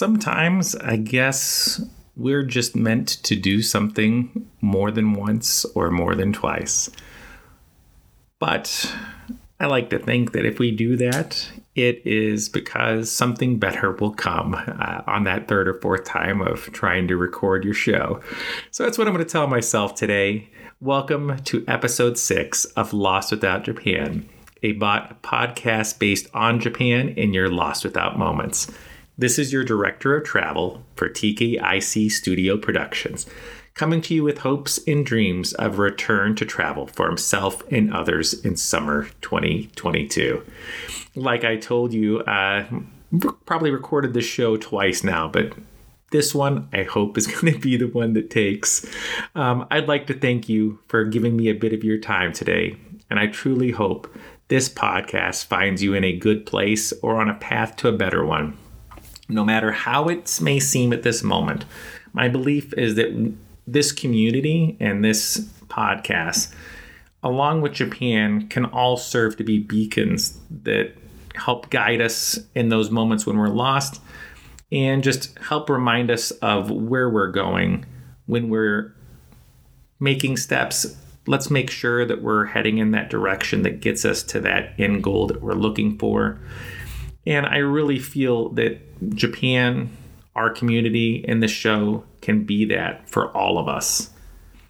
Sometimes I guess we're just meant to do something more than once or more than twice. But I like to think that if we do that, it is because something better will come uh, on that third or fourth time of trying to record your show. So that's what I'm going to tell myself today. Welcome to episode six of Lost Without Japan, a bot podcast based on Japan in your Lost Without moments. This is your director of travel for TKIC Studio Productions, coming to you with hopes and dreams of return to travel for himself and others in summer 2022. Like I told you, uh, probably recorded this show twice now, but this one I hope is going to be the one that takes. Um, I'd like to thank you for giving me a bit of your time today, and I truly hope this podcast finds you in a good place or on a path to a better one. No matter how it may seem at this moment, my belief is that this community and this podcast, along with Japan, can all serve to be beacons that help guide us in those moments when we're lost and just help remind us of where we're going when we're making steps. Let's make sure that we're heading in that direction that gets us to that end goal that we're looking for. And I really feel that Japan, our community, and the show can be that for all of us.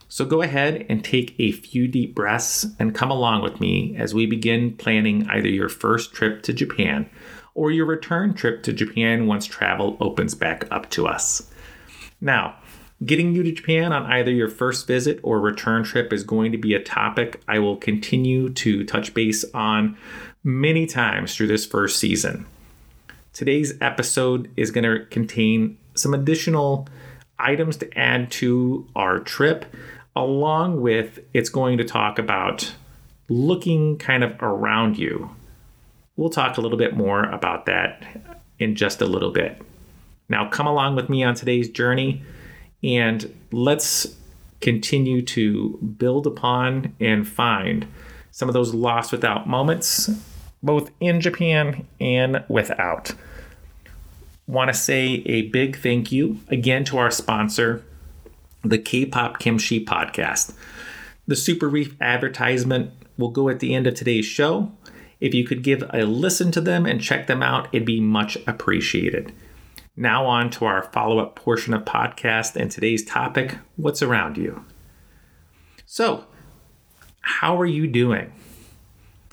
So go ahead and take a few deep breaths and come along with me as we begin planning either your first trip to Japan or your return trip to Japan once travel opens back up to us. Now, getting you to Japan on either your first visit or return trip is going to be a topic I will continue to touch base on many times through this first season. Today's episode is going to contain some additional items to add to our trip, along with it's going to talk about looking kind of around you We'll talk a little bit more about that in just a little bit. Now, come along with me on today's journey and let's continue to build upon and find some of those lost without moments, both in Japan and without. Want to say a big thank you again to our sponsor, the K pop Kimchi podcast. The Super Reef advertisement will go at the end of today's show. If you could give a listen to them and check them out, it'd be much appreciated. Now, on to our follow up portion of podcast and today's topic what's around you? So, how are you doing?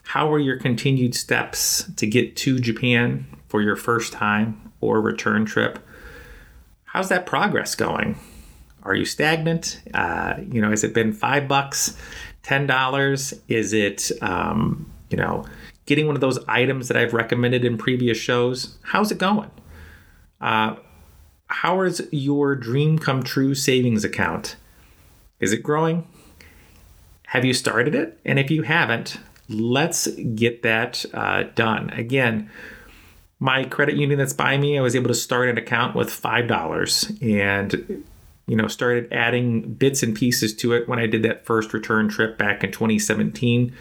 How are your continued steps to get to Japan for your first time or return trip? How's that progress going? Are you stagnant? Uh, you know, has it been five bucks, ten dollars? Is it, um, you know, getting one of those items that I've recommended in previous shows. How's it going? Uh, how is your dream come true savings account? Is it growing? Have you started it? And if you haven't, let's get that uh, done. Again, my credit union that's by me, I was able to start an account with $5 and you know started adding bits and pieces to it when I did that first return trip back in 2017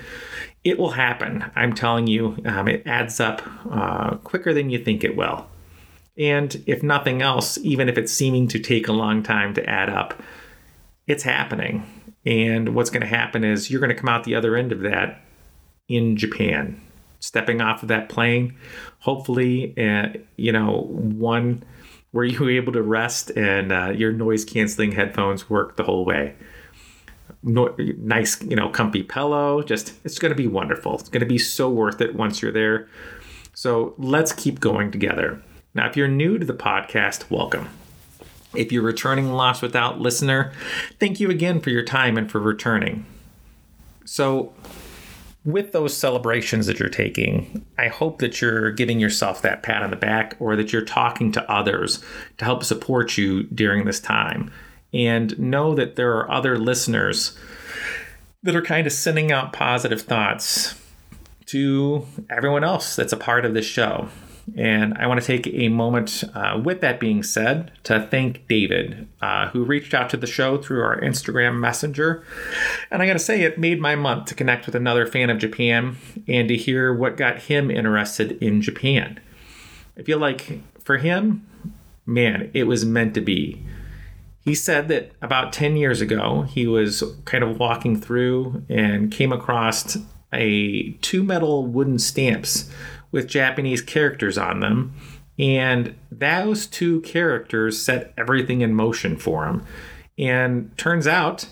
it will happen. I'm telling you, um, it adds up uh, quicker than you think it will. And if nothing else, even if it's seeming to take a long time to add up, it's happening. And what's going to happen is you're going to come out the other end of that in Japan, stepping off of that plane. Hopefully, uh, you know, one where you able to rest and uh, your noise canceling headphones work the whole way no, nice, you know, comfy pillow. Just it's going to be wonderful. It's going to be so worth it once you're there. So let's keep going together. Now, if you're new to the podcast, welcome. If you're returning Lost Without listener, thank you again for your time and for returning. So, with those celebrations that you're taking, I hope that you're giving yourself that pat on the back or that you're talking to others to help support you during this time and know that there are other listeners that are kind of sending out positive thoughts to everyone else that's a part of this show. And I want to take a moment, uh, with that being said, to thank David, uh, who reached out to the show through our Instagram messenger. And I got to say, it made my month to connect with another fan of Japan and to hear what got him interested in Japan. I feel like for him, man, it was meant to be. He said that about 10 years ago, he was kind of walking through and came across a two metal wooden stamps with Japanese characters on them. And those two characters set everything in motion for him. And turns out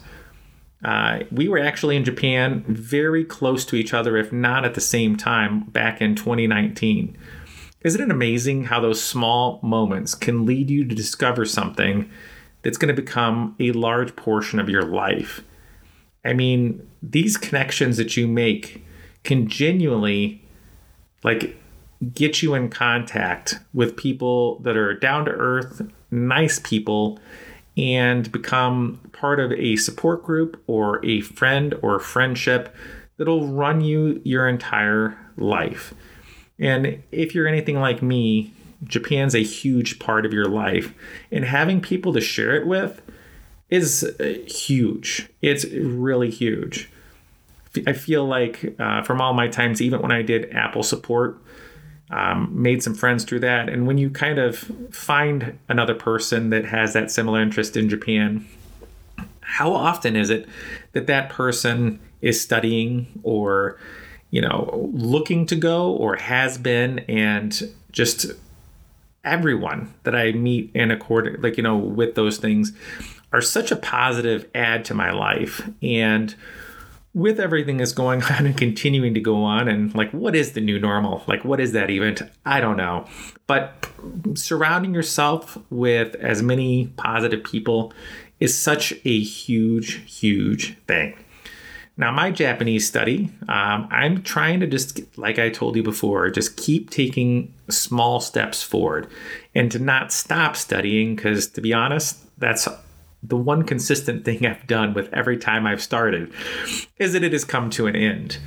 uh, we were actually in Japan very close to each other, if not at the same time, back in 2019. Isn't it amazing how those small moments can lead you to discover something that's going to become a large portion of your life? I mean, these connections that you make can genuinely like get you in contact with people that are down to earth, nice people, and become part of a support group or a friend or friendship that'll run you your entire life. And if you're anything like me, Japan's a huge part of your life, and having people to share it with is uh, huge. It's really huge. I feel like uh, from all my times, even when I did Apple support, um, made some friends through that. And when you kind of find another person that has that similar interest in Japan, how often is it that that person is studying or, you know, looking to go or has been and just everyone that I meet in accord, like, you know, with those things are such a positive add to my life. And, with everything that's going on and continuing to go on and like what is the new normal? Like what is that even i don't know. But surrounding yourself with as many positive people is such a huge huge thing. Now my japanese study um, i'm trying to just like i told you before just keep taking small steps forward and to not stop studying because to be honest that's the one consistent thing I've done with every time I've started is that it has come to an end.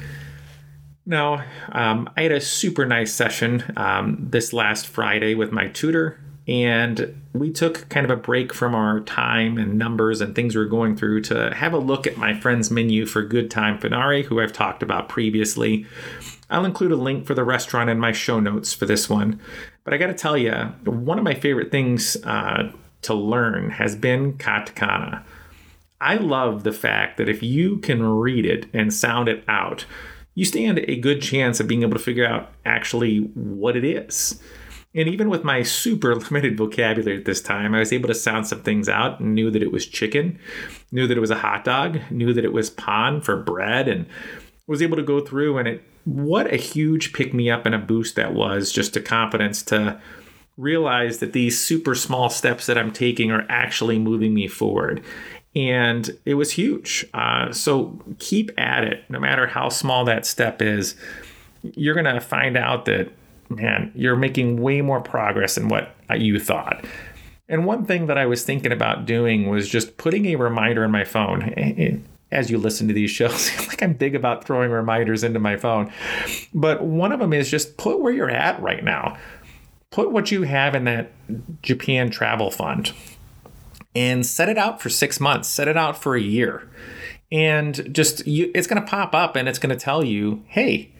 Now, um, I had a super nice session um, this last Friday with my tutor, and we took kind of a break from our time and numbers and things we were going through to have a look at my friend's menu for Good Time Funairi, who I've talked about previously. I'll include a link for the restaurant in my show notes for this one. But I got to tell you, one of my favorite things uh, to learn has been katakana. I love the fact that if you can read it and sound it out, you stand a good chance of being able to figure out actually what it is. And even with my super limited vocabulary at this time, I was able to sound some things out and knew that it was chicken, knew that it was a hot dog, knew that it was pan for bread, and was able to go through and it what a huge pick me up and a boost that was just to confidence to realize that these super small steps that I'm taking are actually moving me forward. And it was huge. Uh, so keep at it, no matter how small that step is. You're going to find out that, man, you're making way more progress than what you thought. And one thing that I was thinking about doing was just putting a reminder in my phone. As you listen to these shows, like I'm big about throwing reminders into my phone. But one of them is just put where you're at right now put what you have in that Japan travel fund and set it out for six months, set it out for a year. And just you, it's going to pop up and it's going to tell you, hey,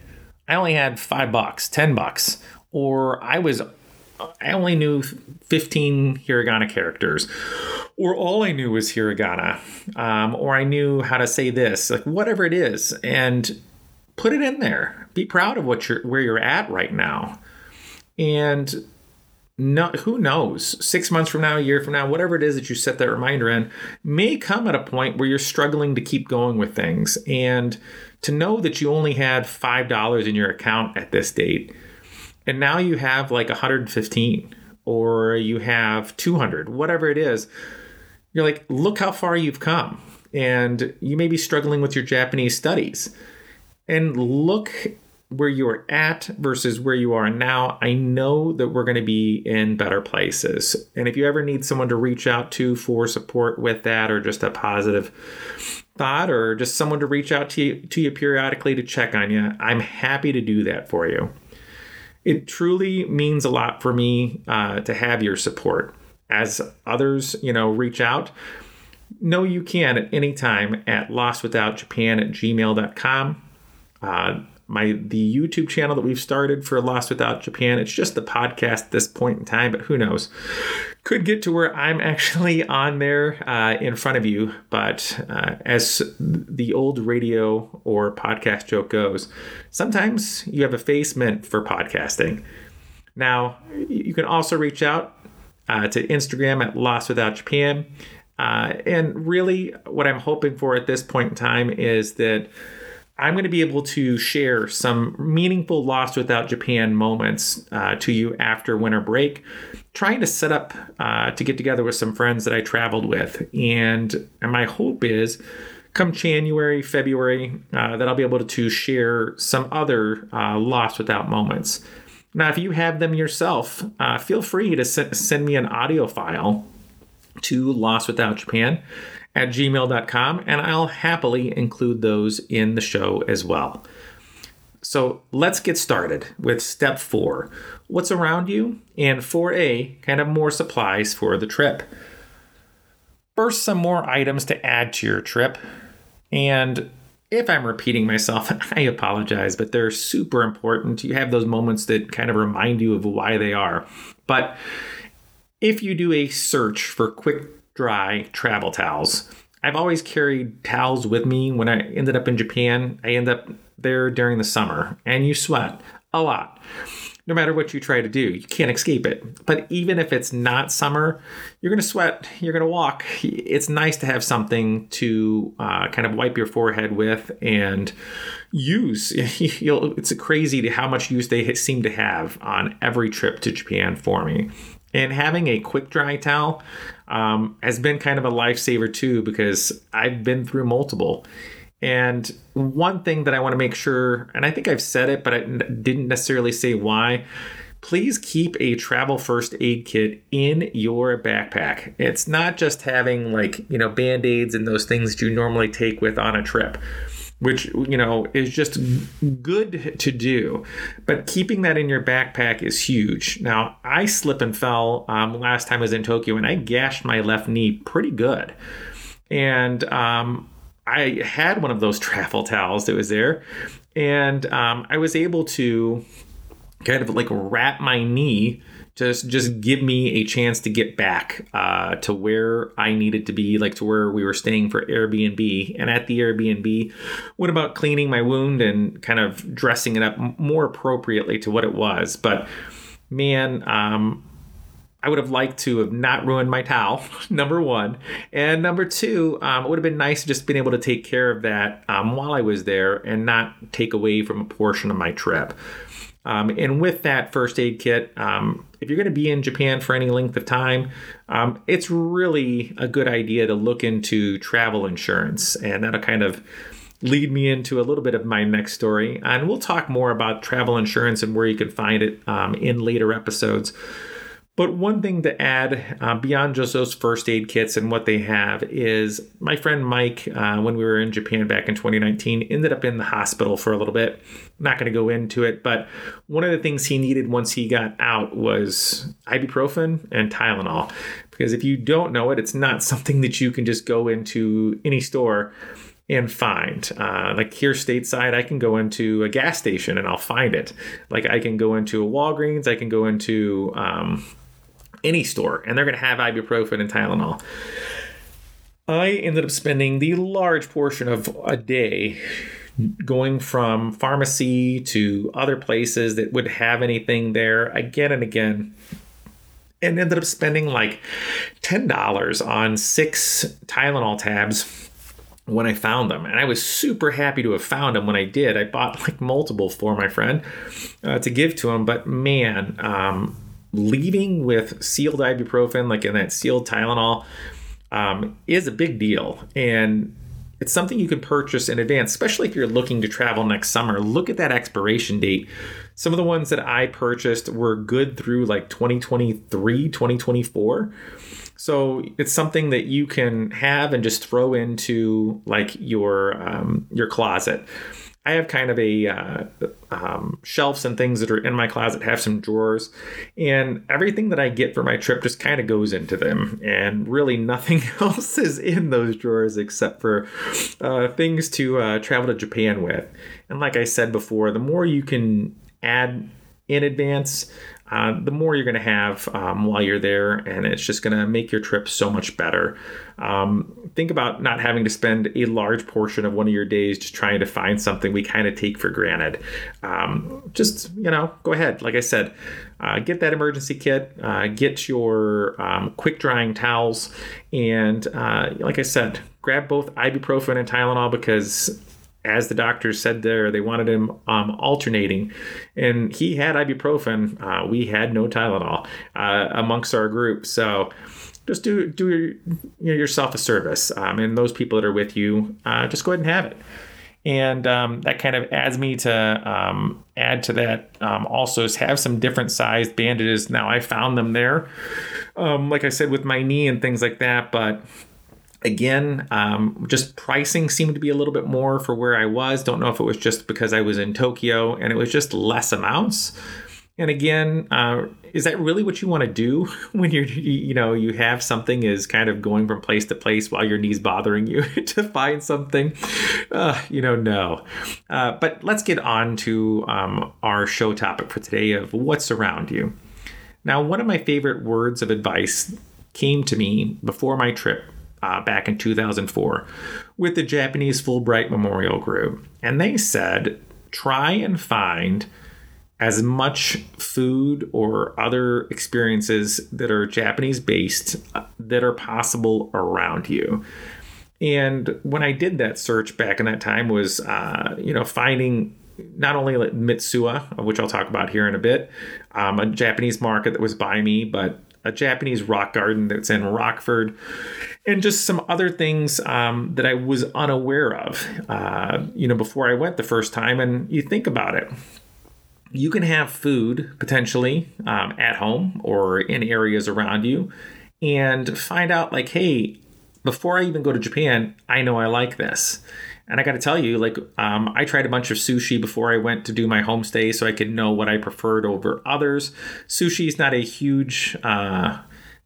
I only had five bucks, 10 bucks, or I was, I only knew 15 hiragana characters, or all I knew was hiragana, um, or I knew how to say this, like whatever it is, and put it in there. Be proud of what you're, where you're at right now. And no, who knows? Six months from now, a year from now, whatever it is that you set that reminder in, may come at a point where you're struggling to keep going with things. And to know that you only had $5 in your account at this date, and now you have like 115 or you have 200, whatever it is, you're like, look how far you've come. And you may be struggling with your Japanese studies. And look where you are at versus where you are now, I know that we're going to be in better places. And if you ever need someone to reach out to for support with that or just a positive thought or just someone to reach out to you, to you periodically to check on you, I'm happy to do that for you. It truly means a lot for me uh, to have your support. As others, you know, reach out, know you can at any time at lostwithoutjapan at gmail.com. Uh, my the YouTube channel that we've started for Lost Without Japan. It's just the podcast at this point in time, but who knows? Could get to where I'm actually on there uh, in front of you. But uh, as the old radio or podcast joke goes, sometimes you have a face meant for podcasting. Now, you can also reach out uh, to Instagram at Lost Without Japan. Uh, and really, what I'm hoping for at this point in time is that I'm going to be able to share some meaningful Lost Without Japan moments uh, to you after winter break, trying to set up uh, to get together with some friends that I traveled with. And, and my hope is come January, February, uh, that I'll be able to share some other uh, Lost Without moments. Now, if you have them yourself, uh, feel free to send me an audio file to Lost Without Japan at gmail.com, and I'll happily include those in the show as well. So let's get started with step four what's around you, and 4A, kind of more supplies for the trip. First, some more items to add to your trip. And if I'm repeating myself, I apologize, but they're super important. You have those moments that kind of remind you of why they are. But if you do a search for quick dry travel towels, I've always carried towels with me when I ended up in Japan. I end up there during the summer and you sweat a lot. No matter what you try to do, you can't escape it. But even if it's not summer, you're going to sweat, you're going to walk. It's nice to have something to uh, kind of wipe your forehead with and use. it's crazy to how much use they seem to have on every trip to Japan for me. And having a quick dry towel um, has been kind of a lifesaver too, because I've been through multiple. And one thing that I want to make sure, and I think I've said it, but I didn't necessarily say why. Please keep a travel first aid kit in your backpack. It's not just having like, you know, band aids and those things that you normally take with on a trip which you know is just good to do. But keeping that in your backpack is huge. Now i slip and fell um, last time i was in tokyo and i gashed my left knee pretty good. And um, i had one of those travel towels that was there. And um, i was able to kind of like wrap my knee just just give me a chance to get back uh, to where I needed to be, like to where we were staying for Airbnb. And at the Airbnb, what about cleaning my wound and kind of dressing it up more appropriately to what it was? But man, um, I would have liked to have not ruined my towel, number one. And number two, um, it would have been nice just being able to take care of that um, while I was there and not take away from a portion of my trip. Um, and with that first aid kit, um, if you're going to be in Japan for any length of time, um, it's really a good idea to look into travel insurance. And that'll kind of lead me into a little bit of my next story. And we'll talk more about travel insurance and where you can find it um, in later episodes. But one thing to add uh, beyond just those first aid kits and what they have is my friend Mike, uh, when we were in Japan back in 2019, ended up in the hospital for a little bit. I'm not going to go into it, but one of the things he needed once he got out was ibuprofen and Tylenol. Because if you don't know it, it's not something that you can just go into any store and find. Uh, like here stateside, I can go into a gas station and I'll find it. Like I can go into a Walgreens, I can go into um, any store, and they're going to have ibuprofen and Tylenol. I ended up spending the large portion of a day going from pharmacy to other places that would have anything there again and again and ended up spending like $10 on six Tylenol tabs when I found them. And I was super happy to have found them when I did. I bought like multiple for my friend uh, to give to him. But man, um, leaving with sealed ibuprofen, like in that sealed Tylenol, um, is a big deal. And it's something you can purchase in advance, especially if you're looking to travel next summer. Look at that expiration date. Some of the ones that I purchased were good through like 2023, 2024. So it's something that you can have and just throw into like your um, your closet. I have kind of a uh, um, shelves and things that are in my closet have some drawers, and everything that I get for my trip just kind of goes into them, and really nothing else is in those drawers except for uh, things to uh, travel to Japan with. And like I said before, the more you can add in advance, uh, the more you're going to have um, while you're there, and it's just going to make your trip so much better. Um, think about not having to spend a large portion of one of your days just trying to find something we kind of take for granted. Um, just, you know, go ahead. Like I said, uh, get that emergency kit, uh, get your um, quick drying towels, and uh, like I said, grab both ibuprofen and Tylenol because as the doctors said there, they wanted him um, alternating, and he had ibuprofen. Uh, we had no Tylenol uh, amongst our group, so just do do your, you know, yourself a service, um, and those people that are with you, uh, just go ahead and have it. And um, that kind of adds me to um, add to that. Um, also, have some different sized bandages. Now I found them there, um, like I said, with my knee and things like that, but Again, um, just pricing seemed to be a little bit more for where I was. Don't know if it was just because I was in Tokyo and it was just less amounts. And again, uh, is that really what you want to do when you're, you know, you have something is kind of going from place to place while your knee's bothering you to find something? Uh, you know, no. Uh, but let's get on to um, our show topic for today of what's around you. Now, one of my favorite words of advice came to me before my trip uh, back in 2004 with the Japanese Fulbright Memorial Group. And they said, try and find as much food or other experiences that are Japanese based uh, that are possible around you. And when I did that search back in that time was, uh, you know, finding not only Mitsuwa, which I'll talk about here in a bit, um, a Japanese market that was by me, but a Japanese rock garden that's in Rockford, and just some other things um, that I was unaware of, uh, you know, before I went the first time. And you think about it, you can have food potentially um, at home or in areas around you, and find out like, hey, before I even go to Japan, I know I like this. And I got to tell you, like, um, I tried a bunch of sushi before I went to do my homestay so I could know what I preferred over others. Sushi is not a huge uh,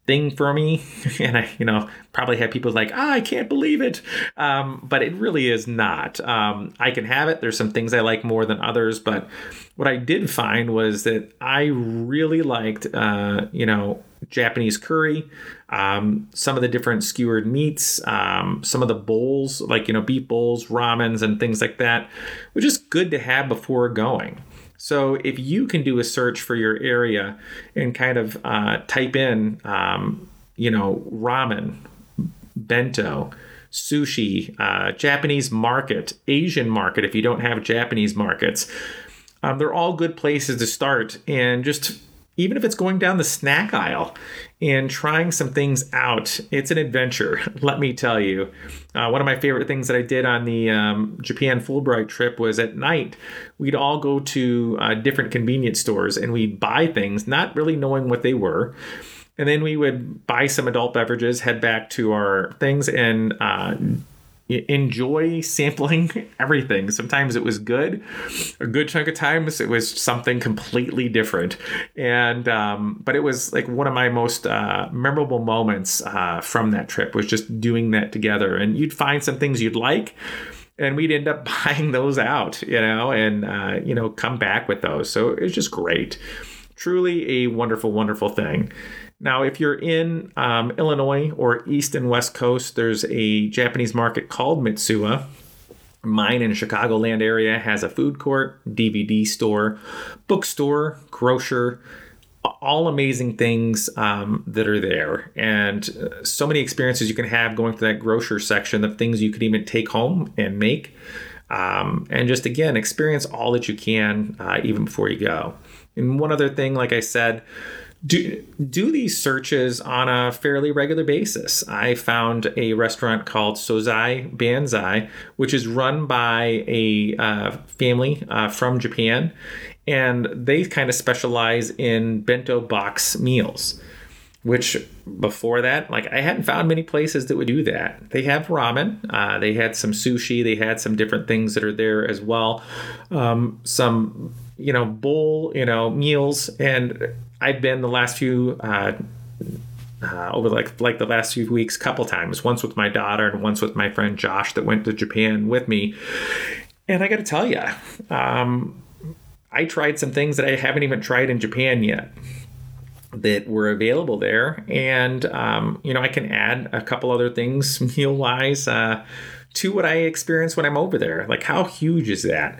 thing for me. and I, you know, probably have people like, ah, I can't believe it. Um, but it really is not. Um, I can have it. There's some things I like more than others. But what I did find was that I really liked, uh, you know, Japanese curry, um, some of the different skewered meats, um, some of the bowls, like, you know, beef bowls, ramens, and things like that, which is good to have before going. So if you can do a search for your area and kind of uh, type in, um, you know, ramen, bento, sushi, uh, Japanese market, Asian market, if you don't have Japanese markets, um, they're all good places to start and just even if it's going down the snack aisle and trying some things out, it's an adventure, let me tell you. Uh, one of my favorite things that I did on the um, Japan Fulbright trip was at night, we'd all go to uh, different convenience stores and we'd buy things, not really knowing what they were. And then we would buy some adult beverages, head back to our things, and uh, enjoy sampling everything. Sometimes it was good. A good chunk of times it was something completely different. And um, but it was like one of my most uh, memorable moments uh, from that trip was just doing that together. And you'd find some things you'd like. And we'd end up buying those out, you know, and uh, you know, come back with those. So it was just great. Truly a wonderful, wonderful thing. Now, if you're in um, Illinois or East and West Coast, there's a Japanese market called Mitsuwa. Mine in Chicagoland area has a food court, DVD store, bookstore, grocer, all amazing things um, that are there, and uh, so many experiences you can have going through that grocer section of things you could even take home and make. Um, and just again, experience all that you can uh, even before you go. And one other thing, like I said, do do these searches on a fairly regular basis. I found a restaurant called Sozai Banzai, which is run by a uh, family uh, from Japan, and they kind of specialize in bento box meals. which before that, like I hadn't found many places that would do that. They have ramen, uh, they had some sushi, they had some different things that are there as well, um, some you know bowl you know meals, and I've been the last few. Uh, uh, over like like the last few weeks, a couple times. Once with my daughter, and once with my friend Josh that went to Japan with me. And I got to tell you, um, I tried some things that I haven't even tried in Japan yet that were available there. And, um, you know, I can add a couple other things meal wise uh, to what I experience when I'm over there. Like, how huge is that?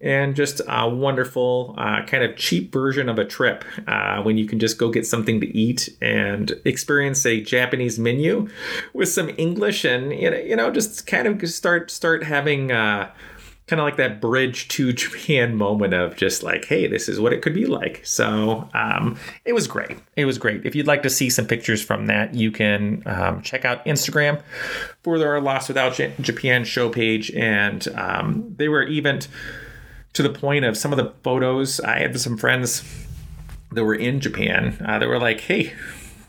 And just a wonderful, uh, kind of cheap version of a trip uh, when you can just go get something to eat and experience a Japanese menu with some English and you know, just kind of start start having uh, kind of like that bridge to Japan moment of just like, hey, this is what it could be like. So um, it was great. It was great. If you'd like to see some pictures from that, you can um, check out Instagram for our Lost Without Japan show page. And um, they were even to the point of some of the photos. I had some friends that were in Japan. Uh, were like, hey,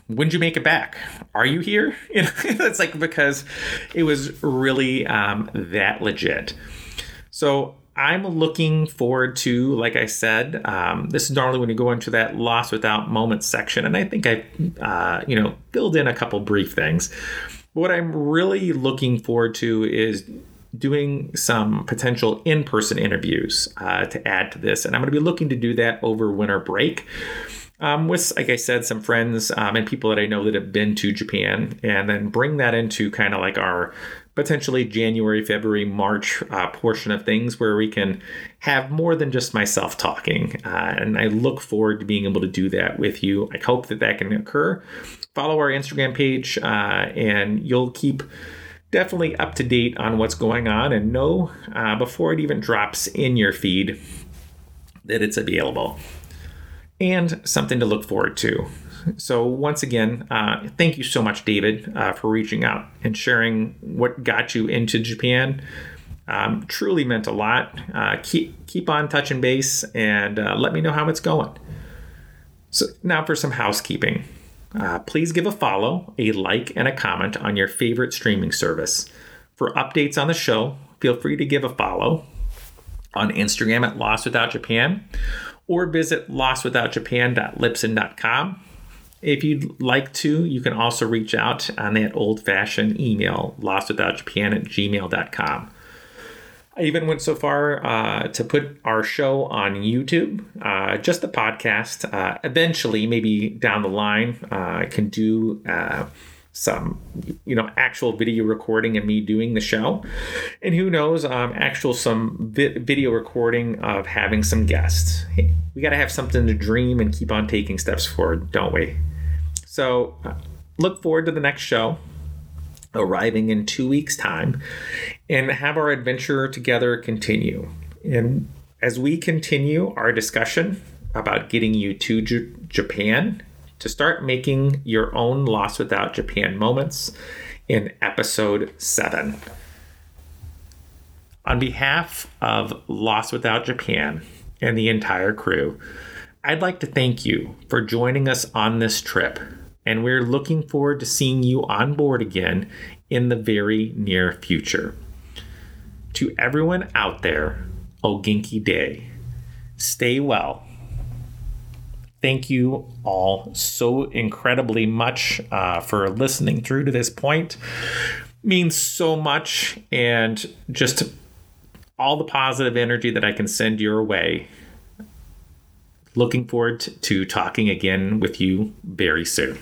when'd you make it back? Are you here? You know, it's like because it was really um, that legit. So I'm looking forward to, like I said, um, this is normally when you go into that lost without moments section, and I think I, uh, you know, filled in a couple brief things. But what I'm really looking forward to is doing some potential in-person interviews uh, to add to this, and I'm going to be looking to do that over winter break. Um, with, like I said, some friends um, and people that I know that have been to Japan, and then bring that into kind of like our potentially January, February, March uh, portion of things where we can have more than just myself talking. Uh, and I look forward to being able to do that with you. I hope that that can occur. Follow our Instagram page, uh, and you'll keep definitely up to date on what's going on and know uh, before it even drops in your feed that it's available. And something to look forward to. So, once again, uh, thank you so much, David, uh, for reaching out and sharing what got you into Japan. Um, truly meant a lot. Uh, keep keep on touching base and uh, let me know how it's going. So now for some housekeeping. Uh, please give a follow, a like, and a comment on your favorite streaming service. For updates on the show, feel free to give a follow on Instagram at Lost Without Japan or visit lostwithoutjapan.libsyn.com. If you'd like to, you can also reach out on that old fashioned email, lostwithoutjapan at gmail.com. I even went so far uh, to put our show on YouTube, uh, just the podcast. Uh, eventually, maybe down the line, uh, I can do uh, some, you know, actual video recording of me doing the show, and who knows, um, actual some vi- video recording of having some guests. Hey, we got to have something to dream and keep on taking steps forward, don't we? So uh, look forward to the next show arriving in two weeks' time and have our adventure together continue. And as we continue our discussion about getting you to J- Japan, to start making your own Lost Without Japan moments in episode 7. On behalf of Lost Without Japan and the entire crew, I'd like to thank you for joining us on this trip and we're looking forward to seeing you on board again in the very near future. To everyone out there, Oginki Day. Stay well. Thank you all so incredibly much uh, for listening through to this point. Means so much, and just all the positive energy that I can send your way. Looking forward to talking again with you very soon.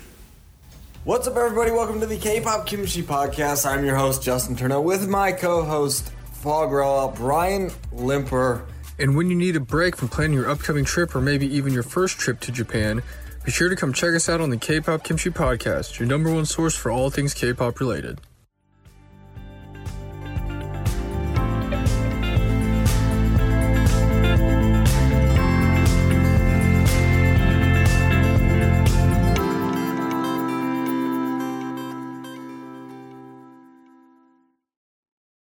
What's up, everybody? Welcome to the K-pop Kimchi Podcast. I'm your host Justin Turner with my co-host Fog Brian Limper. And when you need a break from planning your upcoming trip or maybe even your first trip to Japan, be sure to come check us out on the K-pop Kimchi Podcast, your number one source for all things K-pop related.